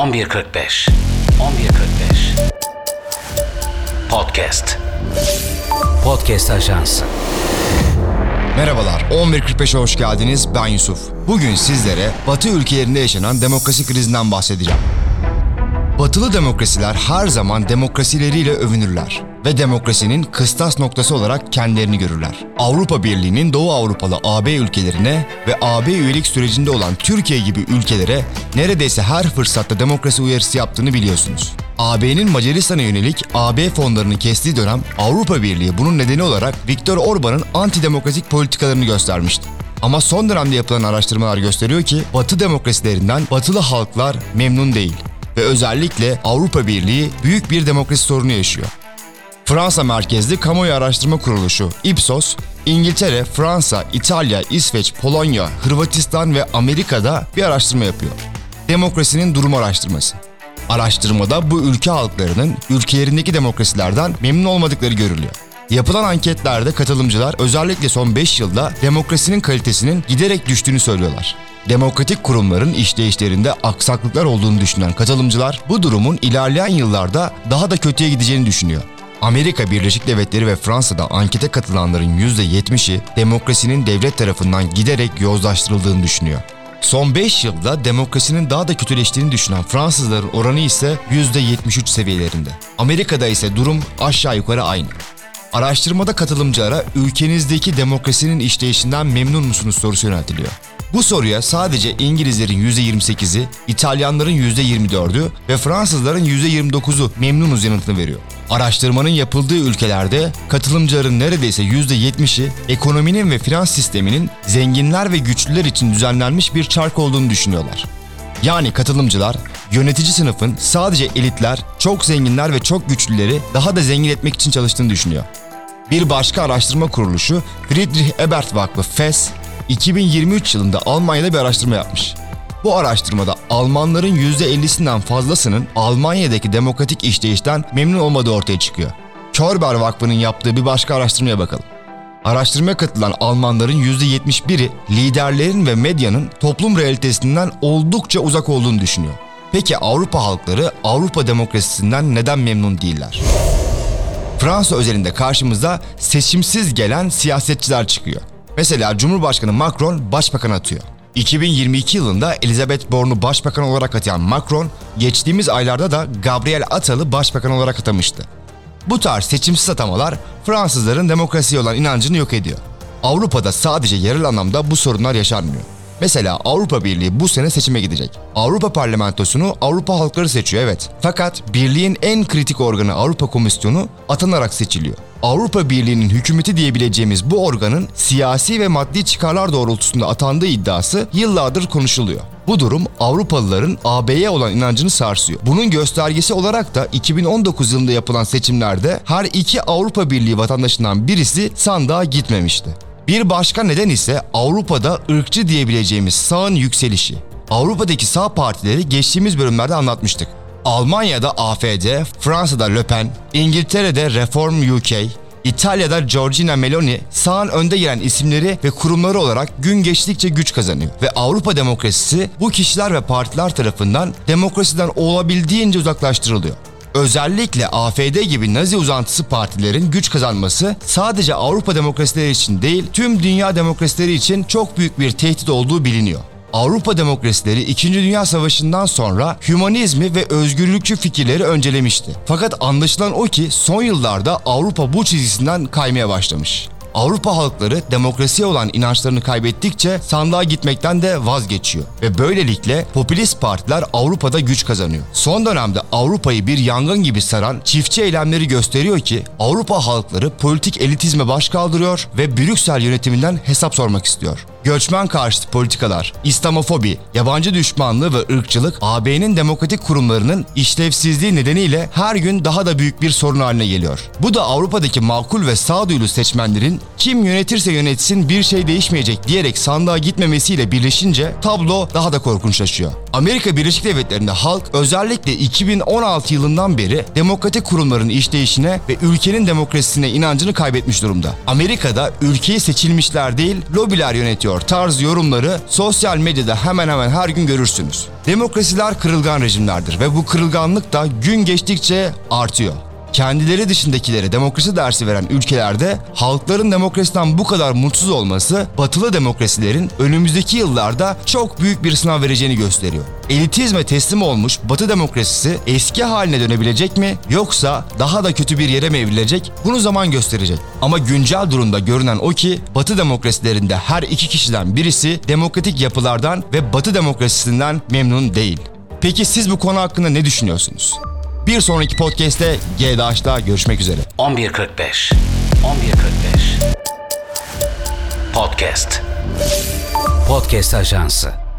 1145 1145 Podcast Podcast Ajansı Merhabalar, 11.45'e hoş geldiniz. Ben Yusuf. Bugün sizlere Batı ülkelerinde yaşanan demokrasi krizinden bahsedeceğim. Batılı demokrasiler her zaman demokrasileriyle övünürler ve demokrasinin kıstas noktası olarak kendilerini görürler. Avrupa Birliği'nin Doğu Avrupalı AB ülkelerine ve AB üyelik sürecinde olan Türkiye gibi ülkelere neredeyse her fırsatta demokrasi uyarısı yaptığını biliyorsunuz. AB'nin Macaristan'a yönelik AB fonlarını kestiği dönem Avrupa Birliği bunun nedeni olarak Viktor Orban'ın antidemokratik politikalarını göstermişti. Ama son dönemde yapılan araştırmalar gösteriyor ki Batı demokrasilerinden batılı halklar memnun değil ve özellikle Avrupa Birliği büyük bir demokrasi sorunu yaşıyor. Fransa merkezli kamuoyu araştırma kuruluşu Ipsos, İngiltere, Fransa, İtalya, İsveç, Polonya, Hırvatistan ve Amerika'da bir araştırma yapıyor. Demokrasinin durum araştırması. Araştırmada bu ülke halklarının ülkelerindeki demokrasilerden memnun olmadıkları görülüyor. Yapılan anketlerde katılımcılar özellikle son 5 yılda demokrasinin kalitesinin giderek düştüğünü söylüyorlar. Demokratik kurumların işleyişlerinde aksaklıklar olduğunu düşünen katılımcılar bu durumun ilerleyen yıllarda daha da kötüye gideceğini düşünüyor. Amerika Birleşik Devletleri ve Fransa'da ankete katılanların %70'i demokrasinin devlet tarafından giderek yozlaştırıldığını düşünüyor. Son 5 yılda demokrasinin daha da kötüleştiğini düşünen Fransızların oranı ise %73 seviyelerinde. Amerika'da ise durum aşağı yukarı aynı. Araştırmada katılımcılara ülkenizdeki demokrasinin işleyişinden memnun musunuz sorusu yöneltiliyor. Bu soruya sadece İngilizlerin %28'i, İtalyanların %24'ü ve Fransızların %29'u memnunuz yanıtını veriyor. Araştırmanın yapıldığı ülkelerde katılımcıların neredeyse %70'i ekonominin ve finans sisteminin zenginler ve güçlüler için düzenlenmiş bir çark olduğunu düşünüyorlar. Yani katılımcılar yönetici sınıfın sadece elitler, çok zenginler ve çok güçlüleri daha da zengin etmek için çalıştığını düşünüyor. Bir başka araştırma kuruluşu Friedrich Ebert Vakfı FES 2023 yılında Almanya'da bir araştırma yapmış. Bu araştırmada Almanların %50'sinden fazlasının Almanya'daki demokratik işleyişten memnun olmadığı ortaya çıkıyor. Körber Vakfı'nın yaptığı bir başka araştırmaya bakalım. Araştırmaya katılan Almanların %71'i liderlerin ve medyanın toplum realitesinden oldukça uzak olduğunu düşünüyor. Peki Avrupa halkları Avrupa demokrasisinden neden memnun değiller? Fransa özelinde karşımıza seçimsiz gelen siyasetçiler çıkıyor. Mesela Cumhurbaşkanı Macron başbakan atıyor. 2022 yılında Elizabeth Borne'u başbakan olarak atayan Macron, geçtiğimiz aylarda da Gabriel Attal'ı başbakan olarak atamıştı. Bu tarz seçimsiz atamalar Fransızların demokrasiye olan inancını yok ediyor. Avrupa'da sadece yerel anlamda bu sorunlar yaşanmıyor. Mesela Avrupa Birliği bu sene seçime gidecek. Avrupa Parlamentosu'nu Avrupa halkları seçiyor evet. Fakat birliğin en kritik organı Avrupa Komisyonu atanarak seçiliyor. Avrupa Birliği'nin hükümeti diyebileceğimiz bu organın siyasi ve maddi çıkarlar doğrultusunda atandığı iddiası yıllardır konuşuluyor. Bu durum Avrupalıların AB'ye olan inancını sarsıyor. Bunun göstergesi olarak da 2019 yılında yapılan seçimlerde her iki Avrupa Birliği vatandaşından birisi sandığa gitmemişti. Bir başka neden ise Avrupa'da ırkçı diyebileceğimiz sağın yükselişi. Avrupa'daki sağ partileri geçtiğimiz bölümlerde anlatmıştık. Almanya'da AFD, Fransa'da Le Pen, İngiltere'de Reform UK, İtalya'da Giorgia Meloni sağın önde gelen isimleri ve kurumları olarak gün geçtikçe güç kazanıyor. Ve Avrupa demokrasisi bu kişiler ve partiler tarafından demokrasiden olabildiğince uzaklaştırılıyor. Özellikle AFD gibi Nazi uzantısı partilerin güç kazanması sadece Avrupa demokrasileri için değil tüm dünya demokrasileri için çok büyük bir tehdit olduğu biliniyor. Avrupa demokrasileri 2. Dünya Savaşı'ndan sonra hümanizmi ve özgürlükçü fikirleri öncelemişti. Fakat anlaşılan o ki son yıllarda Avrupa bu çizgisinden kaymaya başlamış. Avrupa halkları demokrasiye olan inançlarını kaybettikçe sandığa gitmekten de vazgeçiyor ve böylelikle popülist partiler Avrupa'da güç kazanıyor. Son dönemde Avrupa'yı bir yangın gibi saran çiftçi eylemleri gösteriyor ki Avrupa halkları politik elitizme baş kaldırıyor ve Brüksel yönetiminden hesap sormak istiyor. Göçmen karşıtı politikalar, İslamofobi, yabancı düşmanlığı ve ırkçılık AB'nin demokratik kurumlarının işlevsizliği nedeniyle her gün daha da büyük bir sorun haline geliyor. Bu da Avrupa'daki makul ve sağduyulu seçmenlerin kim yönetirse yönetsin bir şey değişmeyecek diyerek sandığa gitmemesiyle birleşince tablo daha da korkunçlaşıyor. Amerika Birleşik Devletleri'nde halk özellikle 2016 yılından beri demokratik kurumların işleyişine ve ülkenin demokrasisine inancını kaybetmiş durumda. Amerika'da ülkeyi seçilmişler değil, lobiler yönetiyor tarzı yorumları sosyal medyada hemen hemen her gün görürsünüz. Demokrasiler kırılgan rejimlerdir ve bu kırılganlık da gün geçtikçe artıyor kendileri dışındakilere demokrasi dersi veren ülkelerde halkların demokrasiden bu kadar mutsuz olması batılı demokrasilerin önümüzdeki yıllarda çok büyük bir sınav vereceğini gösteriyor. Elitizme teslim olmuş batı demokrasisi eski haline dönebilecek mi yoksa daha da kötü bir yere mi evrilecek bunu zaman gösterecek. Ama güncel durumda görünen o ki batı demokrasilerinde her iki kişiden birisi demokratik yapılardan ve batı demokrasisinden memnun değil. Peki siz bu konu hakkında ne düşünüyorsunuz? Bir sonraki podcast'te GDH'da görüşmek üzere. 11.45 11.45 Podcast. Podcast Ajansı